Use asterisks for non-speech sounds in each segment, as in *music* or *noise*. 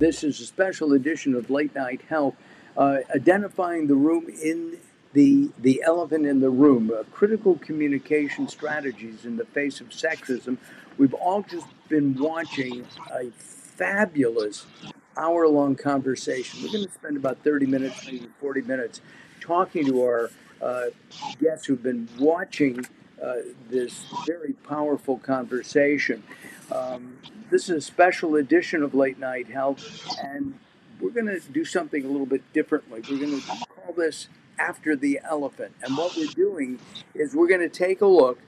This is a special edition of Late Night Health, uh, identifying the room in the the elephant in the room, uh, critical communication strategies in the face of sexism. We've all just been watching a fabulous hour-long conversation. We're going to spend about 30 minutes, maybe 40 minutes, talking to our uh, guests who've been watching uh, this very powerful conversation. Um, this is a special edition of Late Night Health, and we're going to do something a little bit differently. We're going to call this After the Elephant. And what we're doing is we're going to take a look,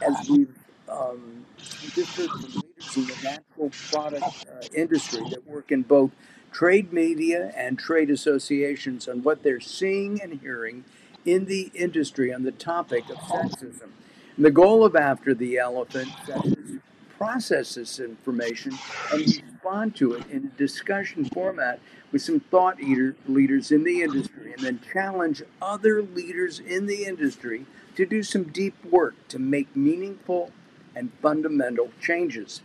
as we've um, from leaders in the natural product uh, industry that work in both trade media and trade associations on what they're seeing and hearing in the industry on the topic of sexism. And the goal of After the Elephant is process this information and respond to it in a discussion format with some thought leader, leaders in the industry and then challenge other leaders in the industry to do some deep work to make meaningful and fundamental changes.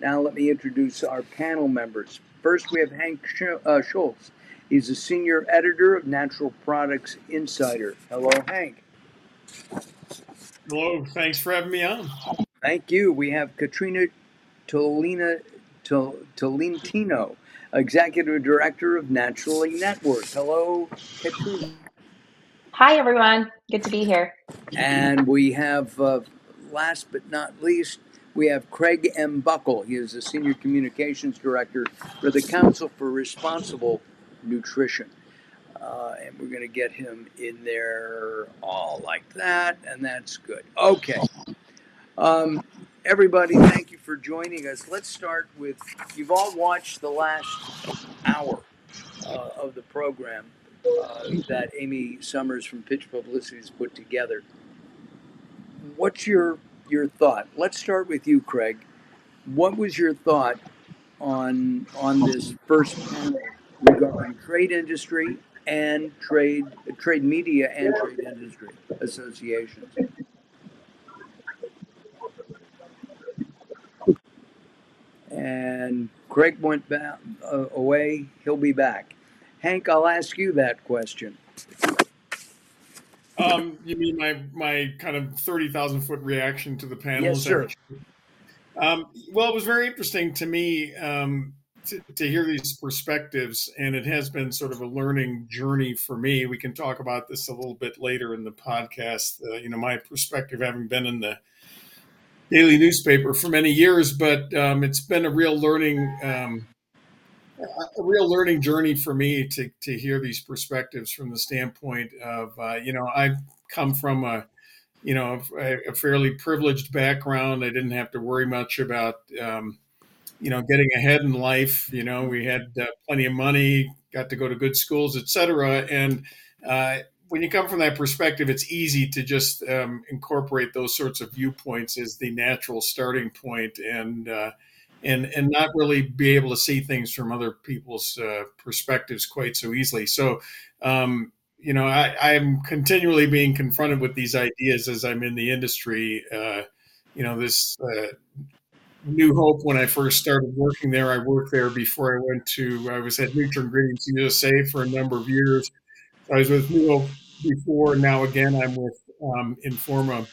Now, let me introduce our panel members. First, we have Hank uh, Shultz. He's a senior editor of Natural Products Insider. Hello, Hank. Hello, thanks for having me on. Thank you. We have Katrina Tolina Tolentino, Executive Director of Naturally Network. Hello, Katrina. Hi, everyone. Good to be here. And we have, uh, last but not least, we have Craig M. Muckle. He is the Senior Communications Director for the Council for Responsible Nutrition. Uh, and we're going to get him in there all like that, and that's good. Okay. Um, everybody, thank you for joining us. Let's start with you've all watched the last hour uh, of the program uh, that Amy Summers from Pitch Publicity has put together. What's your your thought? Let's start with you, Craig. What was your thought on on this first panel regarding trade industry and trade trade media and trade industry associations? And Craig went back, uh, away. He'll be back. Hank, I'll ask you that question. Um, you mean my my kind of thirty thousand foot reaction to the panel? Yes, sir. Um, well, it was very interesting to me um, to, to, hear these perspectives, and it has been sort of a learning journey for me. We can talk about this a little bit later in the podcast. Uh, you know, my perspective, having been in the daily newspaper for many years, but um, it's been a real learning um, a real learning journey for me to to hear these perspectives from the standpoint of uh, you know I've come from a you know a, a, fairly privileged background. I didn't have to worry much about um, you know getting ahead in life. You know we had uh, plenty of money, got to go to good schools, etc. And uh, when you come from that perspective, it's easy to just um, incorporate those sorts of viewpoints as the natural starting point, and uh, and and not really be able to see things from other people's uh, perspectives quite so easily. So, um, you know, I, am continually being confronted with these ideas as I'm in the industry. Uh, you know, this uh, New Hope when I first started working there. I worked there before I went to. I was at NutraIngredients USA for a number of years. I was with New Hope before. Now again, I'm with um, Informa,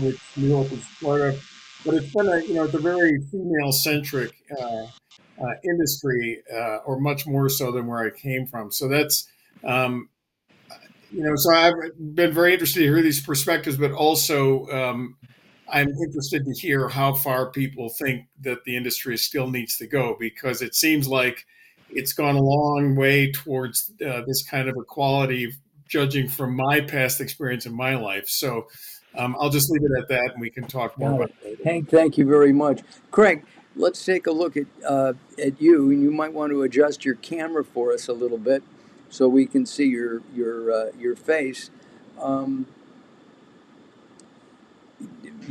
which New York and Florida. But it's been a you know it's a very female centric uh, uh, industry, uh, or much more so than where I came from. So that's um, you know so I've been very interested to hear these perspectives, but also um, I'm interested to hear how far people think that the industry still needs to go because it seems like it's gone a long way towards uh, this kind of equality judging from my past experience in my life. So um, I'll just leave it at that, and we can talk more about it. Hank, thank you very much. Craig, let's take a look at uh, at you, and you might want to adjust your camera for us a little bit so we can see your your uh, your face. Um,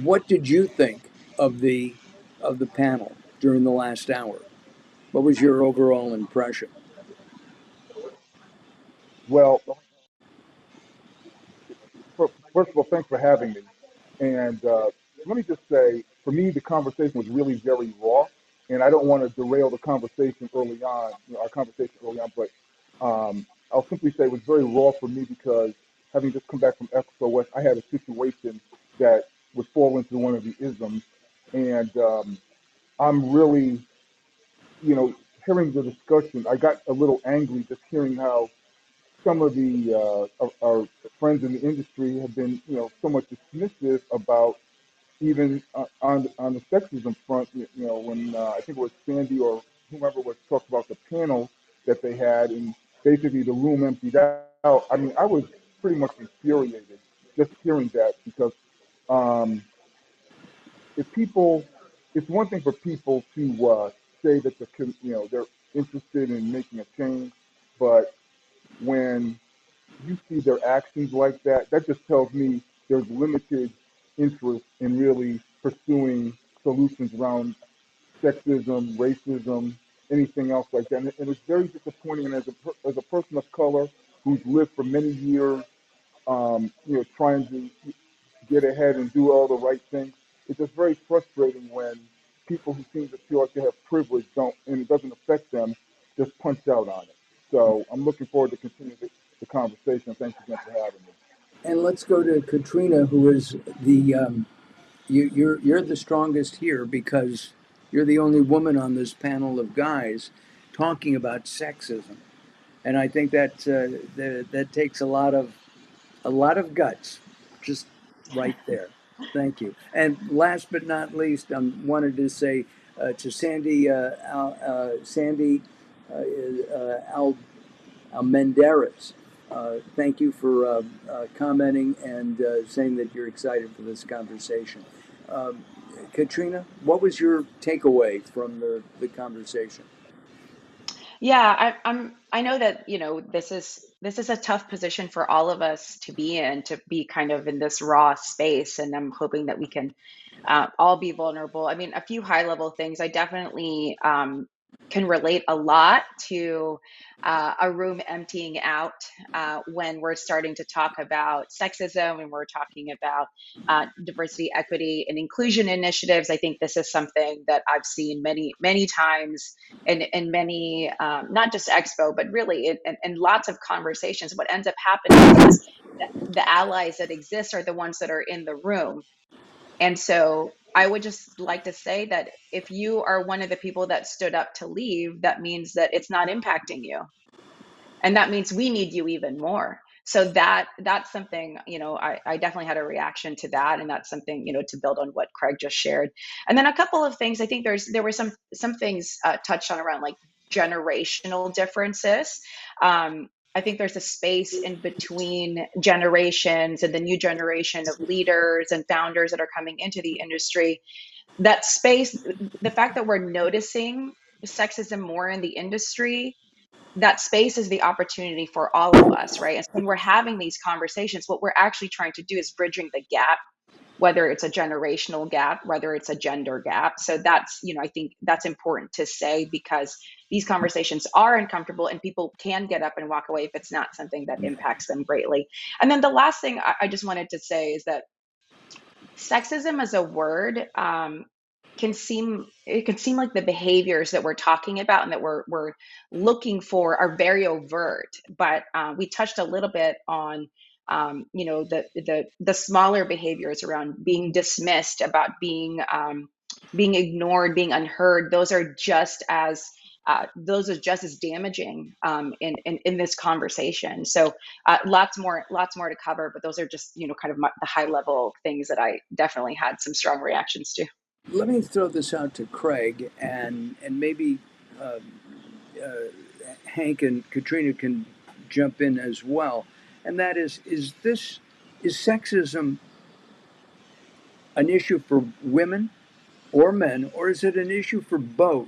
what did you think of the of the panel during the last hour? What was your overall impression? Well, first of all, thanks for having me. And uh, let me just say, for me, the conversation was really very raw, and I don't want to derail the conversation early on, you know, our conversation early on, but um, I'll simply say it was very raw for me because having just come back from West, I had a situation that would fall into one of the isms, and um, I'm really, you know, hearing the discussion, I got a little angry just hearing how some of the uh, our, our friends in the industry have been, you know, somewhat dismissive about even uh, on on the sexism front. You, know, when uh, I think it was Sandy or whomever was talked about the panel that they had, and basically the room emptied out. I mean, I was pretty much infuriated just hearing that because um, if people, it's one thing for people to uh, say that the you know they're interested in making a change, but when you see their actions like that, that just tells me there's limited interest in really pursuing solutions around sexism, racism, anything else like that. And, and it's very disappointing. And as a, as a person of color who's lived for many years, um, you know, trying to get ahead and do all the right things, it's just very frustrating when people who seem to feel like they have privilege don't, and it doesn't affect them, just punch out on it. So I'm looking forward to continuing the, the conversation. Thanks again for having me. And let's go to Katrina, who is the um, you, you're you're the strongest here because you're the only woman on this panel of guys talking about sexism, and I think that uh, that, that takes a lot of a lot of guts, just right there. Thank you. And last but not least, I um, wanted to say uh, to Sandy uh, uh, Sandy uh, uh, Al Almendarez. Uh, thank you for commenting and saying that you're excited for this conversation. Um, Katrina, what was your takeaway from the, the conversation? Yeah, I, I'm. I know that you know this is this is a tough position for all of us to be in, to be kind of in this raw space, and I'm hoping that we can uh, all be vulnerable. I mean, a few high level things. I definitely um, can relate a lot to uh, a room emptying out uh, when we're starting to talk about sexism and we're talking about uh, diversity, equity, and inclusion initiatives. I think this is something that I've seen many, many times in, in many, um, not just Expo, but really in, in, in, lots of conversations. What ends up happening is the, the allies that exist are the ones that are in the room. And so I would just like to say that if you are one of the people that stood up to leave, that means that it's not impacting you. And that means we need you even more. So that that's something, you know, I, I definitely had a reaction to that. And that's something, you know, to build on what Craig just shared. And then a couple of things, I think there's there were some some things uh, touched on around like generational differences. Um, I think there's a space in between generations and the new generation of leaders and founders that are coming into the industry. That space, the fact that we're noticing sexism more in the industry, that space is the opportunity for all of us, right? And when we're having these conversations, what we're actually trying to do is bridging the gap whether it's a generational gap, whether it's a gender gap. So that's, you know, I think that's important to say because these conversations are uncomfortable and people can get up and walk away if it's not something that impacts them greatly. And then the last thing I, I just wanted to say is that sexism as a word um, can seem it can seem like the behaviors that we're talking about and that we're we're looking for are very overt but uh, we touched a little bit on um, you know the the the smaller behaviors around being dismissed about being um, being ignored being unheard those are just as uh, those are just as damaging um, in, in, in this conversation. So uh, lots more lots more to cover, but those are just you know kind of my, the high level things that I definitely had some strong reactions to. Let me throw this out to Craig and and maybe uh, uh Hank and Katrina can jump in as well and that is is this is sexism an issue for women or men, or is it an issue for both?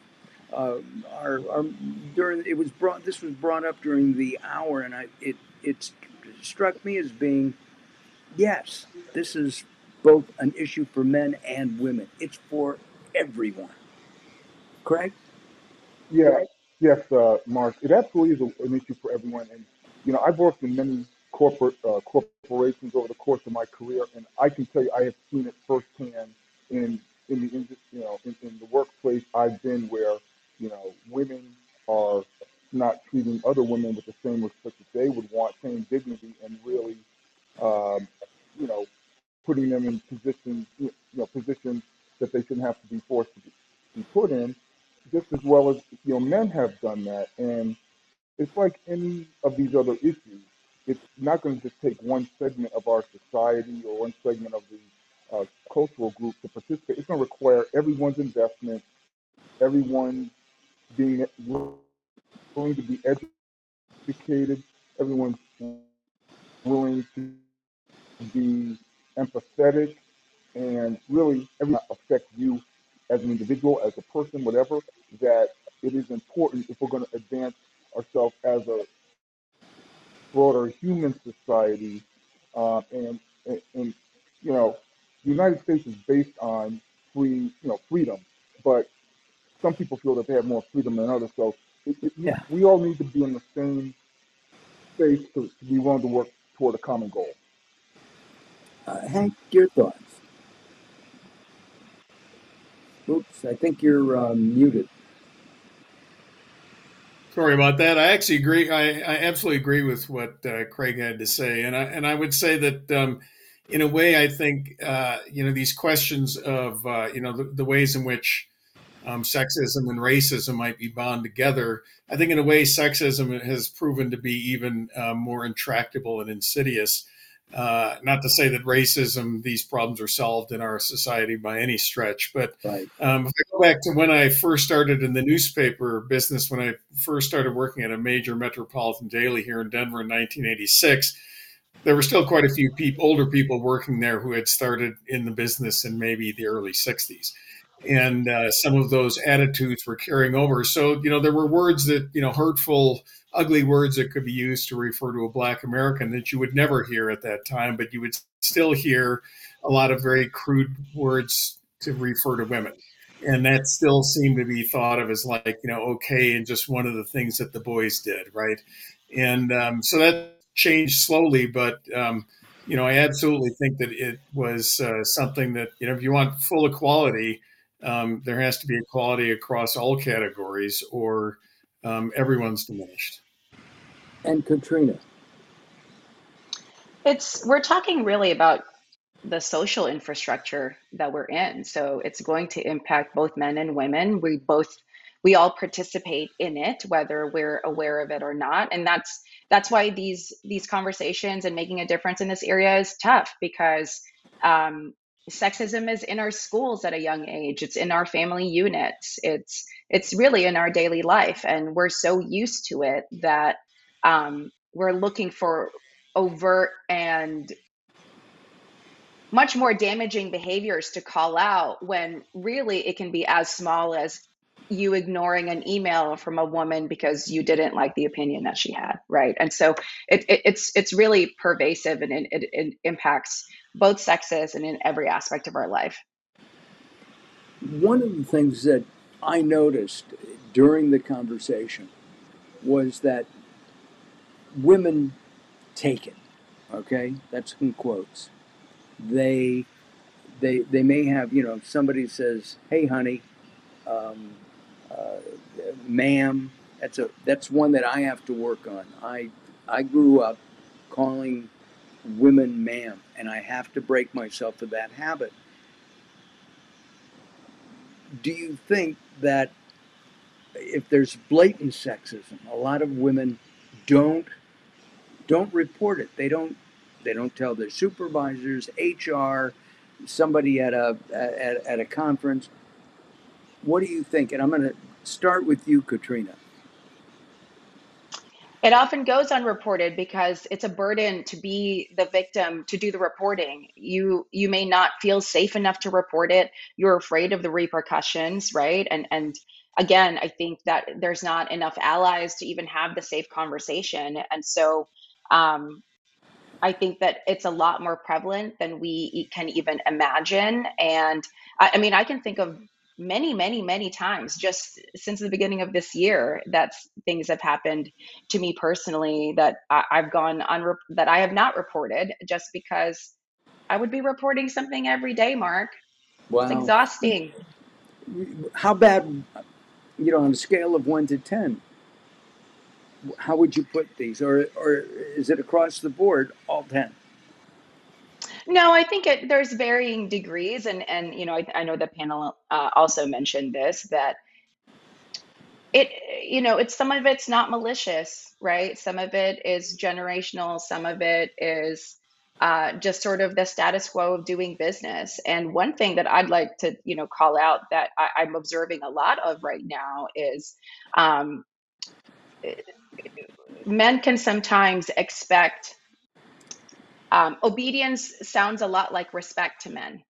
Uh, our, our, during it was brought this was brought up during the hour, and I it it struck me as being yes, this is both an issue for men and women. It's for everyone. Correct? Yeah. Yes, uh, Mark. It absolutely is an issue for everyone, and you know I've worked in many corporate uh, corporations over the course of my career, and I can tell you I have seen it firsthand in in the you know in, in the workplace I've been where you know women are not treating other women with the same respect that they would want, same dignity, and really, um, you know, putting them in positions, you know, positions that they shouldn't have to be forced to be, be put in, just as well as you know men have done that, and it's like any of these other issues. It's not going to just take one segment of our society or one segment of the uh, cultural group to participate. It's going to require everyone's investment, everyone being willing to be educated, everyone willing to be empathetic, and really everyone affect you as an individual, as a person, whatever, that it is important if we're going to advance ourselves as a broader human society. Uh, and, and, and, you know, the United States is based on free, you know, freedom, but some people feel that they have more freedom than others. So it, it, Yeah. we all need to be in the same space to, to be willing to work toward a common goal. Uh, Hank, your thoughts? Oops, I think you're um, muted. Sorry about that. I actually agree. I, I absolutely agree with what uh, Craig had to say, and I and I would say that um, in a way, I think uh, you know these questions of uh, you know the, the ways in which um, sexism and racism might be bound together. I think in a way, sexism has proven to be even uh, more intractable and insidious. Uh, not to say that racism, these problems are solved in our society by any stretch, but Right. um, if I go back to when I first started in the newspaper business, when I first started working at a major metropolitan daily here in Denver in 1986, there were still quite a few people, older people working there who had started in the business in maybe the early 60s. And uh, some of those attitudes were carrying over. So, you know, there were words that, you know, hurtful, ugly words that could be used to refer to a black American that you would never hear at that time, but you would still hear a lot of very crude words to refer to women. And that still seemed to be thought of as like you know okay and just one of the things that the boys did right? And um, so that changed slowly but um, you know i absolutely think that it was uh, something that you know if you want full equality um, there has to be equality across all categories or um, everyone's diminished And Katrina. It's we're talking really about the social infrastructure that we're in. So it's going to impact both men and women. We both we all participate in it whether we're aware of it or not. And that's that's why these these conversations and making a difference in this area is tough because um, sexism is in our schools at a young age. It's in our family units. It's it's really in our daily life and we're so used to it that um, we're looking for overt and much more damaging behaviors to call out when really it can be as small as you ignoring an email from a woman because you didn't like the opinion that she had right? And so it, it, it's it's really pervasive and it, it, it impacts both sexes and in every aspect of our life. One of the things that I noticed during the conversation was that women take it. Okay, that's in quotes. They they they may have you know somebody says, "Hey, honey," um, uh, "Ma'am." That's a that's one that I have to work on. I I grew up calling women "ma'am," and I have to break myself of that habit. Do you think that if there's blatant sexism, a lot of women don't don't report it. They don't they don't tell their supervisors, HR, somebody at a at, at a conference. What do you think? And I'm going to start with you, Katrina. It often goes unreported because it's a burden to be the victim to do the reporting. You you may not feel safe enough to report it. You're afraid of the repercussions, right? And and again, I think that there's not enough allies to even have the safe conversation. And so um, I think that it's a lot more prevalent than we can even imagine. And I, I mean, I can think of many, many, many times just since the beginning of this year that things have happened to me personally that I, I've gone unre- that I have not reported just because I would be reporting something every day, Mark. It's exhausting. How bad, you know, on a scale of one to 10, how would you put these? Or, or is it across the board, all 10? No, I think it, there's varying degrees, and and you know, I, I know the panel uh, also mentioned this that it, you know, it's some of it's not malicious, right? Some of it is generational. Some of it is uh, just sort of the status quo of doing business. And one thing that I'd like to, you know, call out that I, I'm observing a lot of right now is um, men can sometimes expect um, obedience sounds a lot like respect to men.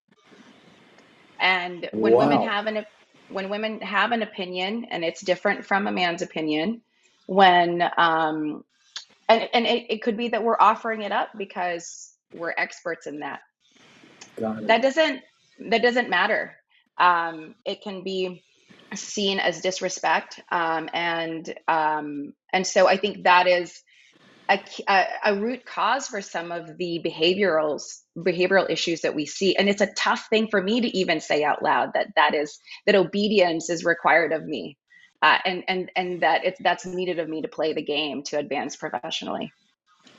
And when women have an when women have an opinion and it's different from a man's opinion when um and and it, it could be that we're offering it up because we're experts in that. That doesn't that doesn't matter. Um it can be seen as disrespect um and um and so i think that is a, a, root cause for some of the behavioral behavioral issues that we see. And it's a tough thing for me to even say out loud that that is that obedience is required of me uh, and and and that it's that's needed of me to play the game to advance professionally.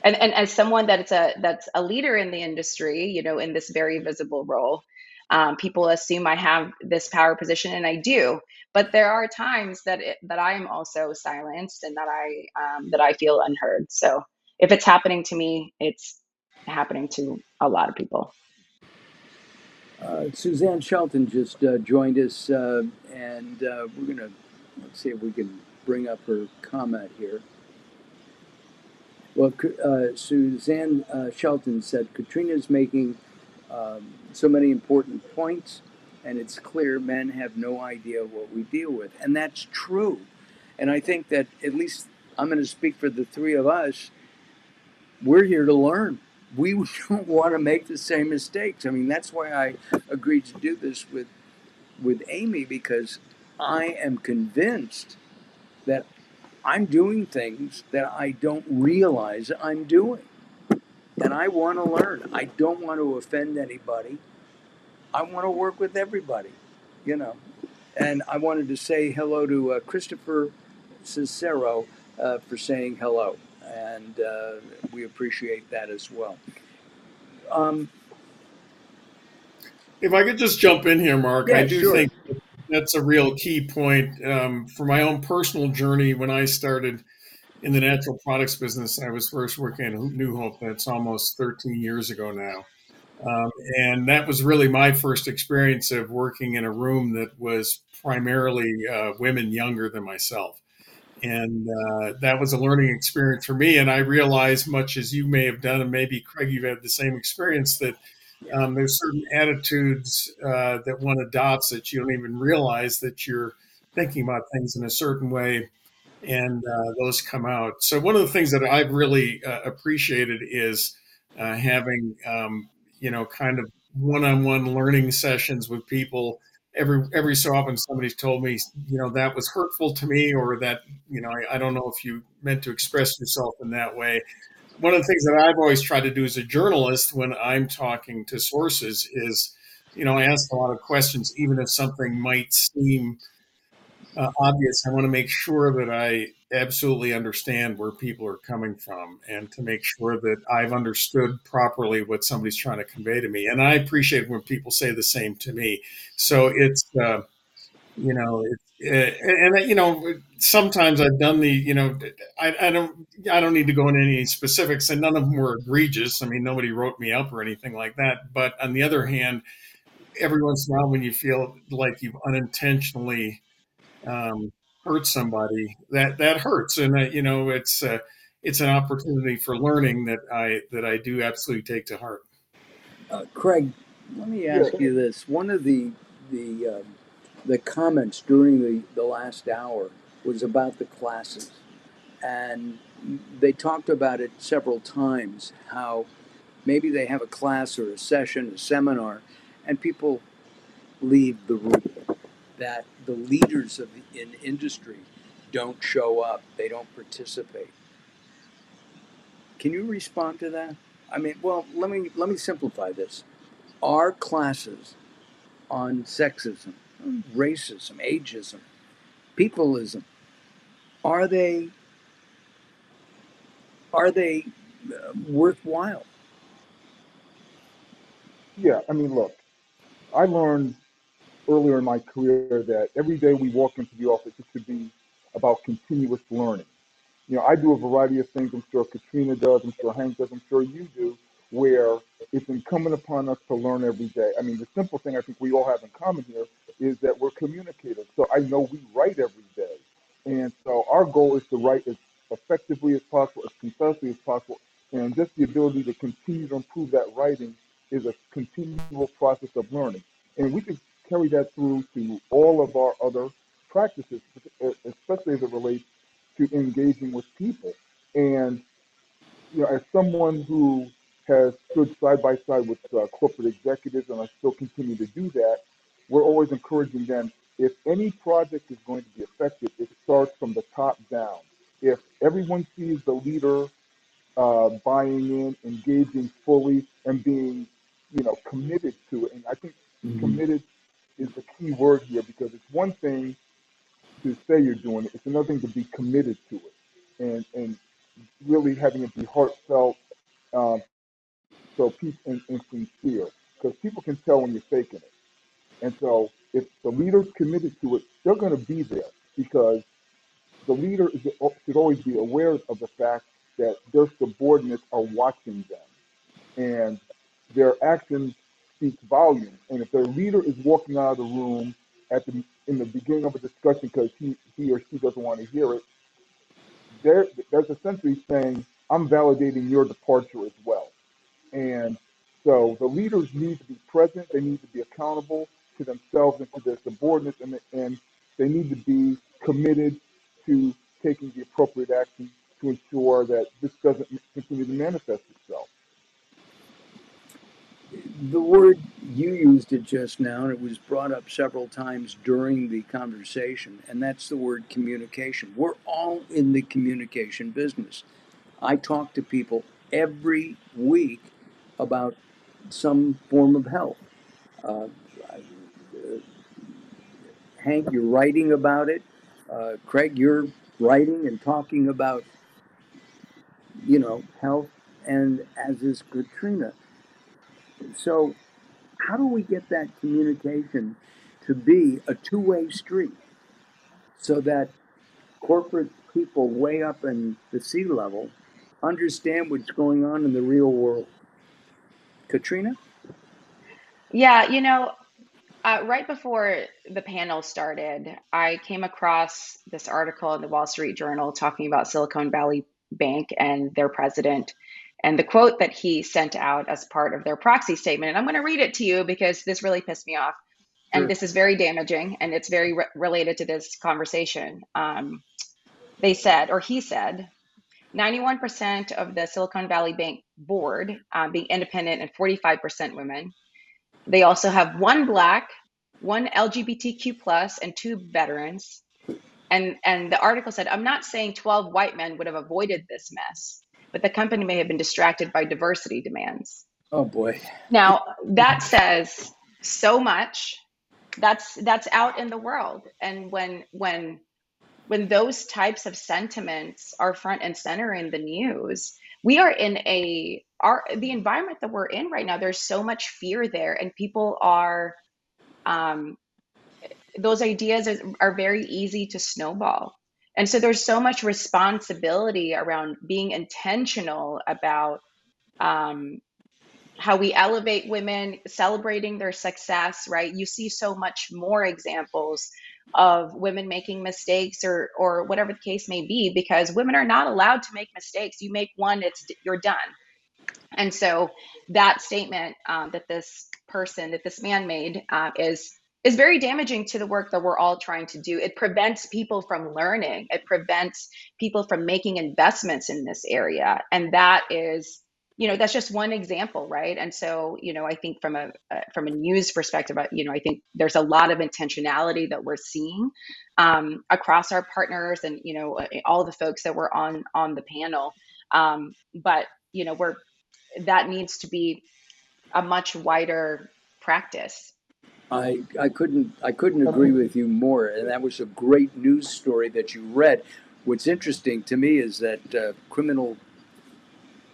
And and as someone that's a that's a leader in the industry you know in this very visible role um, people assume i have this power position and i do. But there are times that it, that i am also silenced and that i um, that i feel unheard. So if it's happening to me it's happening to a lot of people. Uh, Suzanne Shelton just uh, joined us, uh, and uh, we're going to let's see if we can bring up her comment here. Well, uh, Suzanne uh, Shelton said Katrina's making um, so many important points, and it's clear men have no idea what we deal with, and that's true. And I think that at least I'm going to speak for the three of us. We're here to learn. We *laughs* don't want to make the same mistakes. I mean, that's why I agreed to do this with with Amy because I am convinced that I'm doing things that I don't realize I'm doing. And I want to learn. I don't want to offend anybody. I want to work with everybody, you know. And I wanted to say hello to uh, Christopher Cicero uh, for saying hello. And uh, we appreciate that as well. Um, If I could just jump in here, Mark, I do sure. think that's a real key point um, for my own personal journey. When I started in the natural products business, I was first working at New Hope. That's almost 13 years ago now. Um, and that was really my first experience of working in a room that was primarily uh, women younger than myself. And uh, that was a learning experience for me. And I realized, much as you may have done, and maybe Craig, you've had the same experience, that um, there's certain attitudes uh, that one adopts that you don't even realize that you're thinking about things in a certain way, and uh, those come out. So one of the things that I've really uh, appreciated is uh, having um, you know kind of one-on-one learning sessions with people. Every every so often, somebody's told me, you know, that was hurtful to me, or that you know, I, I don't know if you meant to express yourself in that way one of the things that I've always tried to do as a journalist when I'm talking to sources is, you know, I ask a lot of questions, even if something might seem uh, obvious. I want to make sure that I absolutely understand where people are coming from and to make sure that I've understood properly what somebody's trying to convey to me. And I appreciate when people say the same to me. So it's, uh, you know, it's, and, and you know, sometimes I've done the, you know, I, I don't, I don't need to go into any specifics, and none of them were egregious. I mean, nobody wrote me up or anything like that. But on the other hand, every once in a while, when you feel like you've unintentionally um, hurt somebody, that that hurts, and uh, you know, it's uh, it's an opportunity for learning that I that I do absolutely take to heart. Uh, Craig, let me Yeah, ask you this. One of the the um, the comments during the, the last hour was about the classes, and they talked about it several times. How maybe they have a class or a session, a seminar, and people leave the room. That the leaders of the, in industry don't show up. They don't participate. Can you respond to that? I mean, well, let me let me simplify this. Our classes on sexism, racism, ageism, peopleism? Are they are they uh, worthwhile? Yeah, I mean, look, I learned earlier in my career that every day we walk into the office, it should be about continuous learning. You know, I do a variety of things. I'm sure Katrina does. I'm sure Hank does. I'm sure you do, where it's incumbent upon us to learn every day. I mean, the simple thing I think we all have in common here is that we're communicators. So I know we write every day. And so our goal is to write as effectively as possible, as concisely as possible, and just the ability to continue to improve that writing is a continual process of learning. And we can carry that through to all of our other practices, especially as it relates to engaging with people. And you know, as someone who has stood side by side with uh, corporate executives, and I still continue to do that, we're always encouraging them. If any project is going to be effective, it starts from the top down. If everyone sees the leader uh, buying in, engaging fully, and being, you know, committed to it, and I think Mhm. committed is the key word here because it's one thing to say you're doing it, it's another thing to be committed to it, and and really having it be heartfelt, um, so peace and, and sincere, because people can tell when you're faking it. And so if the leader's committed to it, they're going to be there because the leader is, should always be aware of the fact that their subordinates are watching them and their actions speak volumes. And if their leader is walking out of the room at the in the beginning of a discussion because he, he or she doesn't want to hear it, there that's essentially saying, I'm validating your departure as well. And so the leaders need to be present, they need to be accountable to themselves and to their subordinates, and, and they need to be committed to taking the appropriate action to ensure that this doesn't continue to manifest itself. The word you used it just now, and it was brought up several times during the conversation, and that's the word communication. We're all in the communication business. I talk to people every week about some form of health. Uh, Hank, you're writing about it. Uh, Craig, you're writing and talking about, you know, health, and as is Katrina. So, how do we get that communication to be a two way street so that corporate people way up in the C-level understand what's going on in the real world? Katrina? Yeah, you know, uh, right before the panel started, I came across this article in the Wall Street Journal talking about Silicon Valley Bank and their president and the quote that he sent out as part of their proxy statement. And I'm going to read it to you because this really pissed me off. And Sure. this is very damaging and it's very re- related to this conversation. Um, they said, or he said, 91% of the Silicon Valley Bank board uh, being independent and 45% women. They also have one black, one LGBTQ plus, and two veterans. And and the article said, I'm not saying 12 white men would have avoided this mess, but the company may have been distracted by diversity demands. Oh boy. Now that says so much. That's that's out in the world. And when when when those types of sentiments are front and center in the news, we are in a our the environment that we're in right now. There's so much fear there, and people are um, those ideas are, are very easy to snowball. And so there's so much responsibility around being intentional about um, how we elevate women, celebrating their success, right? You see so much more examples of women making mistakes or or whatever the case may be because women are not allowed to make mistakes. You make one, it's you're done. And so that statement um, that this person, that this man made, uh, is is very damaging to the work that we're all trying to do. It prevents people from learning. It prevents people from making investments in this area, and that is, you know, that's just one example, right? And so, you know, I think from a uh, from a news perspective, uh, you know, I think there's a lot of intentionality that we're seeing um, across our partners, and you know, uh, all the folks that were on on the panel. Um, but you know, we're that needs to be a much wider practice. I, I couldn't I couldn't agree with you more, and that was a great news story that you read. What's interesting to me is that uh, criminal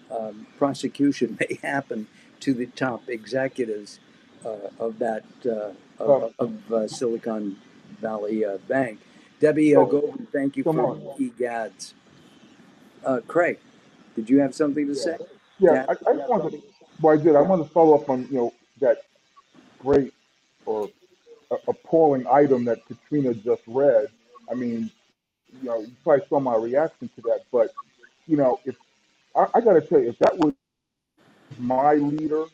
um, prosecution *laughs* may happen to the top executives uh, of that uh, of, of uh, Silicon Valley uh, Bank. Debbie uh, Goldman, thank you come for on. egads. Uh, Craig, did you have something to say? Yeah, Yeah. I, I just wanted to, well, I did. I wanted to follow up on, you know, that great or a- appalling item that Katrina just read. I mean, you know, you probably saw my reaction to that, but, you know, if I, I got to tell you, if that was my leader,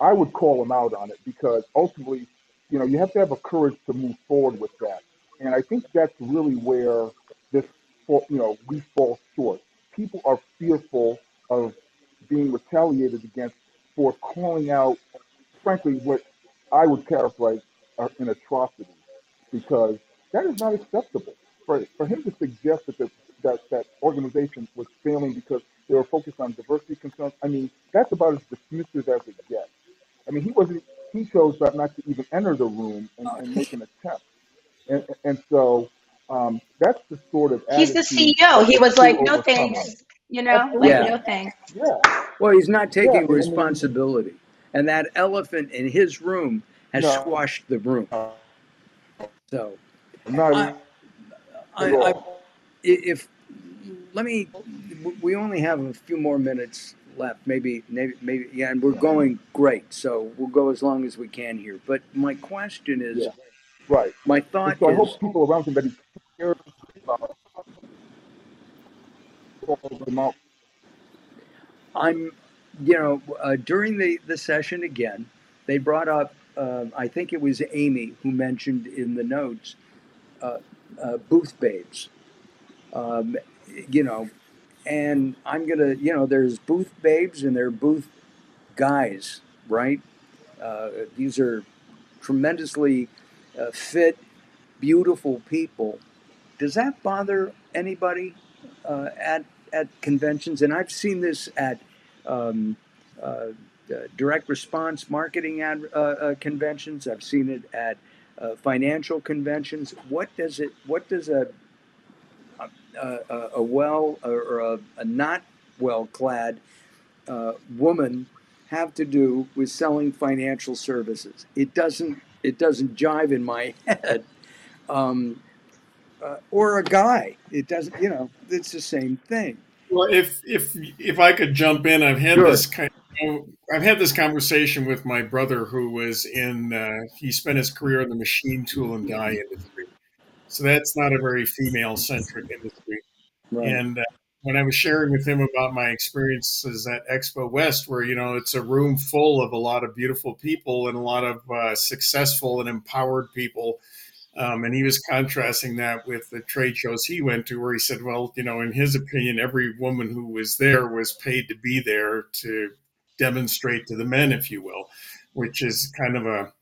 I would call him out on it because ultimately, you know, you have to have a courage to move forward with that. And I think that's really where this, you know, we fall short. People are fearful of being retaliated against for calling out, frankly, what I would characterize are an atrocity, because that is not acceptable. For, for him to suggest that, the, that that organization was failing because they were focused on diversity concerns, I mean, that's about as dismissive as it gets. I mean, he wasn't. He chose not not to even enter the room and, and make an attempt. And and so um, that's the sort of He's the CEO. He was like, no thanks. You know, like, Yeah. no thanks. Yeah, Well, he's not yeah. taking I mean, responsibility, and that elephant in his room has no, squashed the room. So, not I, I, I, if let me, we only have a few more minutes left. Maybe, maybe, maybe, yeah, and we're going great. So we'll go as long as we can here. But my question is, Yeah, right. my thought so I is, hope people around him that he cares about call them out. I'm, you know, uh, during the the session again, they brought up. Uh, I think it was Amy who mentioned in the notes uh, uh, booth babes. Um, you know, and I'm gonna, you know, there's booth babes and there are booth guys, right? Uh, these are tremendously uh, fit, beautiful people. Does that bother anybody at at conventions? And I've seen this at um, uh, uh, direct response marketing ad, uh, uh, conventions. I've seen it at uh, financial conventions. What does it? What does a a, a, well or a, a not well clad uh, woman have to do with selling financial services? It doesn't. It doesn't jive in my *laughs* head. Um, uh, or a guy. It doesn't. You know, it's the same thing. Well, if if if I could jump in, I've had Sure. this kind. I've had this conversation with my brother, who was in. Uh, he spent his career in the machine tool and die industry, so that's not a very female centric industry. Right. And uh, when I was sharing with him about my experiences at Expo West, where you know it's a room full of a lot of beautiful people and a lot of uh, successful and empowered people, um, and he was contrasting that with the trade shows he went to, where he said, well, you know, in his opinion, every woman who was there was paid to be there to demonstrate to the men, if you will, which is kind of a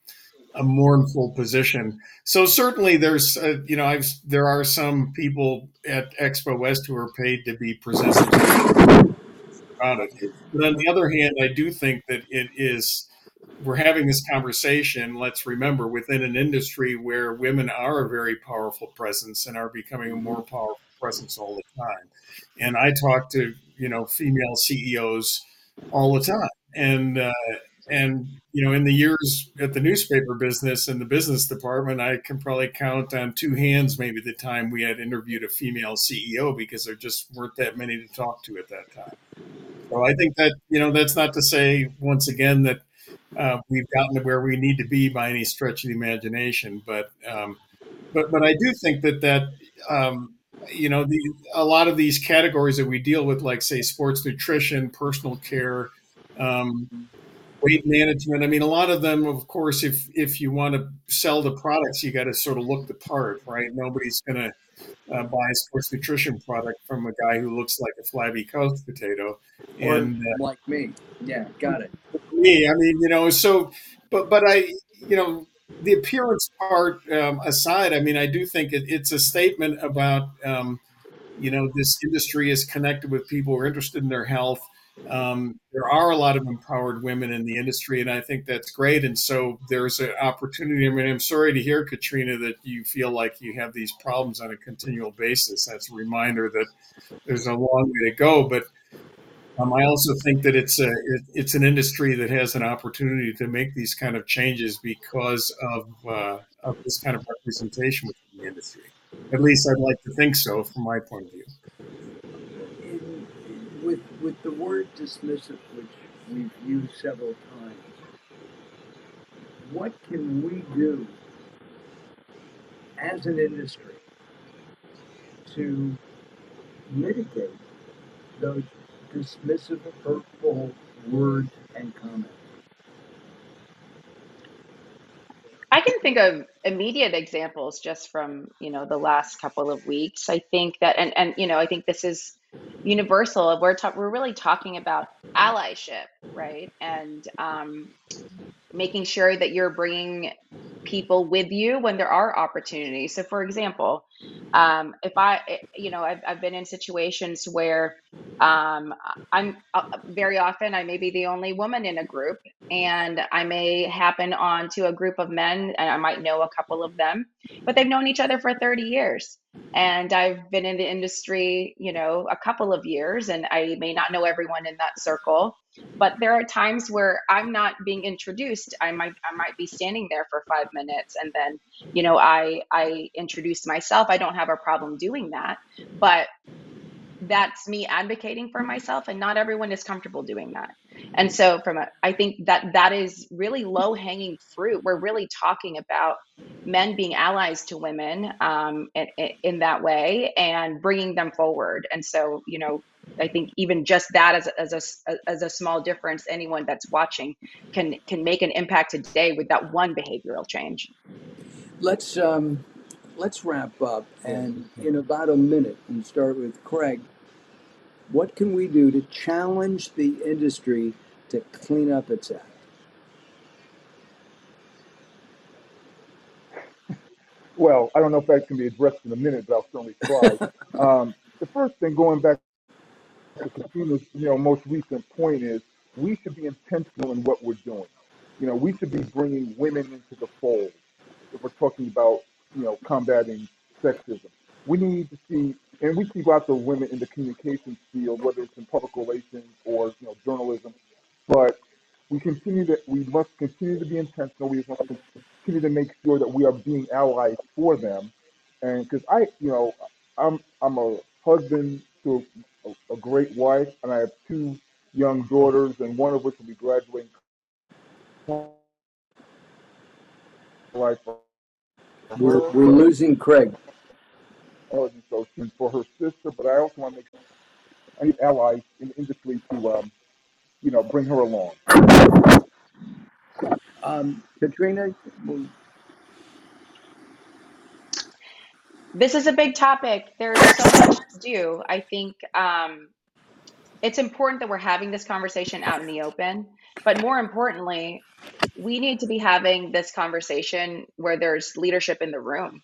a mournful position. So certainly, there's uh, you know, I've there are some people at Expo West who are paid to be presented. But on the other hand, I do think that it is we're having this conversation. Let's remember within an industry where women are a very powerful presence and are becoming a more powerful presence all the time. And I talk to you know female CEOs all the time, and uh, and you know in the years at the newspaper business and the business department, I can probably count on two hands maybe the time we had interviewed a female CEO because there just weren't that many to talk to at that time. So I think that you know that's not to say once again that uh, we've gotten to where we need to be by any stretch of the imagination, but um, but but I do think that that um, you know the a lot of these categories that we deal with, like say sports nutrition, personal care, um, weight management. I mean, a lot of them, of course, if if you want to sell the products, you got to sort of look the part, right? Nobody's going to uh, buy a sports nutrition product from a guy who looks like a flabby couch potato. Or And uh, like me. Yeah, got it. Me, I mean, you know, so, but but I, you know, the appearance part um, aside, I mean, I do think it, it's a statement about, um, you know, this industry is connected with people who are interested in their health. um, there are a lot of empowered women in the industry, and I think that's great. And so there's an opportunity. I mean, I'm sorry to hear, Katrina, that you feel like you have these problems on a continual basis. That's a reminder that there's a long way to go. But um, I also think that it's a it, it's an industry that has an opportunity to make these kind of changes because of uh, of this kind of representation within the industry. At least I'd like to think so, from my point of view with with the word dismissive, which we've used several times, what can we do as an industry to mitigate those dismissive, hurtful words and comments? I can think of immediate examples just from you know the last couple of weeks. I think that, and and you know, I think this is universal. We're ta- we're really talking about allyship, right? And um, making sure that you're bringing people with you when there are opportunities. So, for example, um, if I, you know, I've, I've been in situations where um, I'm uh, very often I may be the only woman in a group, and I may happen onto a group of men, and I might know a couple of them, but they've known each other for 30 years. And I've been in the industry, you know, a couple of years, and I may not know everyone in that circle but there are times where i'm not being introduced. I might i might be standing there for five minutes and then you know i i introduce myself. I don't have a problem doing that. But that's me advocating for myself and not everyone is comfortable doing that. And so from a i think that that is really low hanging fruit. We're really talking about men being allies to women um, in, in that way and bringing them forward. And so you know I think even just that as as a as a small difference, anyone that's watching can can make an impact today with that one behavioral change. Let's um, let's wrap up, and in about a minute, and start with Craig. What can we do to challenge the industry to clean up its act? Well, I don't know if that can be addressed in a minute, but I'll certainly try. *laughs* um, the first thing, going back to Katrina's, you know, most recent point is we should be intentional in what we're doing. You know, we should be bringing women into the fold if we're talking about, you know, combating sexism. We need to see, and we see lots of women in the communications field, whether it's in public relations or, you know, journalism, but we continue to, we must continue to be intentional. We must continue to make sure that we are being allies for them. And because I, you know, I'm, I'm a husband to a, a great wife, and I have two young daughters, and one of which will be graduating. We're, we're losing Craig. So for her sister, but I also want to make any allies in the industry to, um, you know, bring her along. Um, Katrina, this is a big topic. There's so much to do. I think um, it's important that we're having this conversation out in the open. But more importantly, we need to be having this conversation where there's leadership in the room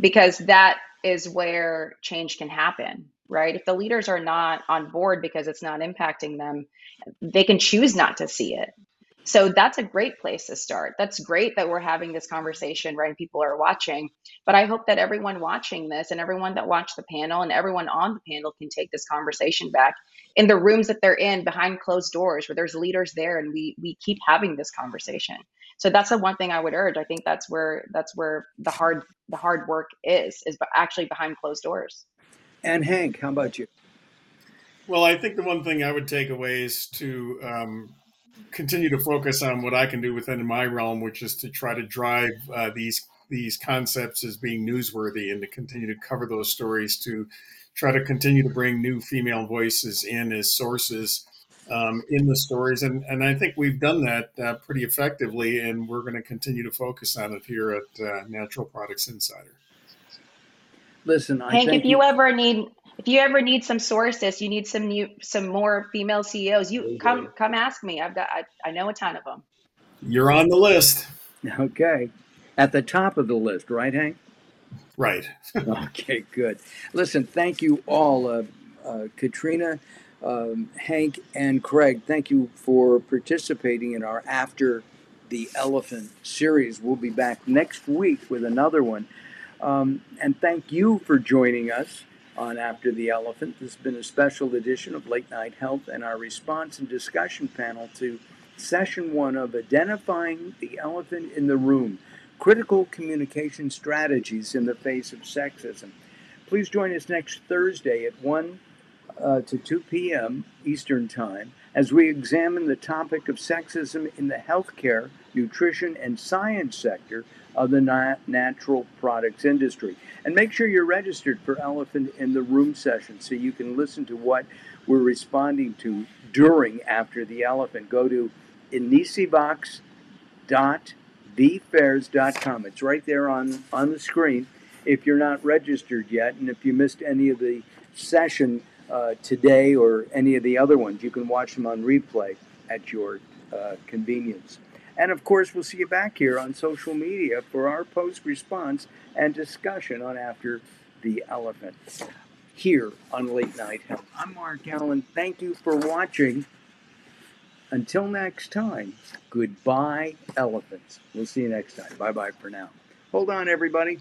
because that is where change can happen, right? If the leaders are not on board because it's not impacting them, they can choose not to see it. So that's a great place to start. That's great that we're having this conversation, right? And people are watching. But I hope that everyone watching this and everyone that watched the panel and everyone on the panel can take this conversation back in the rooms that they're in behind closed doors where there's leaders there and we we keep having this conversation. So that's the one thing I would urge. I think that's where that's where the hard the hard work is is actually behind closed doors. And Hank, how about you? Well, I think the one thing I would take away is to um, continue to focus on what I can do within my realm, which is to try to drive uh, these these concepts as being newsworthy and to continue to cover those stories to try to continue to bring new female voices in as sources um, in the stories and and I think we've done that uh, pretty effectively and we're going to continue to focus on it here at uh, Natural Products Insider. Listen, I Hank, if you, you ever need if you ever need some sources, you need some new, some more female CEOs. You come, come ask me. I've got, I, I know a ton of them. You're on the list. Okay, at the top of the list, right, Hank? Right. *laughs* okay, good. Listen, thank you all, uh, uh, Katrina. um, Hank and Craig, thank you for participating in our After the Elephant series. We'll be back next week with another one. Um, and thank you for joining us on After the Elephant. This has been a special edition of Late Night Health and our response and discussion panel to session one of Identifying the Elephant in the Room Critical Communication Strategies in the Face of Sexism. Please join us next Thursday at 1 uh, to 2 p.m. Eastern Time as we examine the topic of sexism in the healthcare, nutrition, and science sector of the na- natural products industry. And make sure you're registered for Elephant in the Room session so you can listen to what we're responding to during After the Elephant. Go to inisibox.vfairs.com. It's right there on, on the screen if you're not registered yet. And if you missed any of the session, uh, today or any of the other ones. You can watch them on replay at your uh, convenience. And of course, we'll see you back here on social media for our post response and discussion on After the Elephant here on Late Night Health. I'm Mark Alyn. Thank you for watching. Until next time, goodbye, elephants. We'll see you next time. Bye bye for now. Hold on, everybody.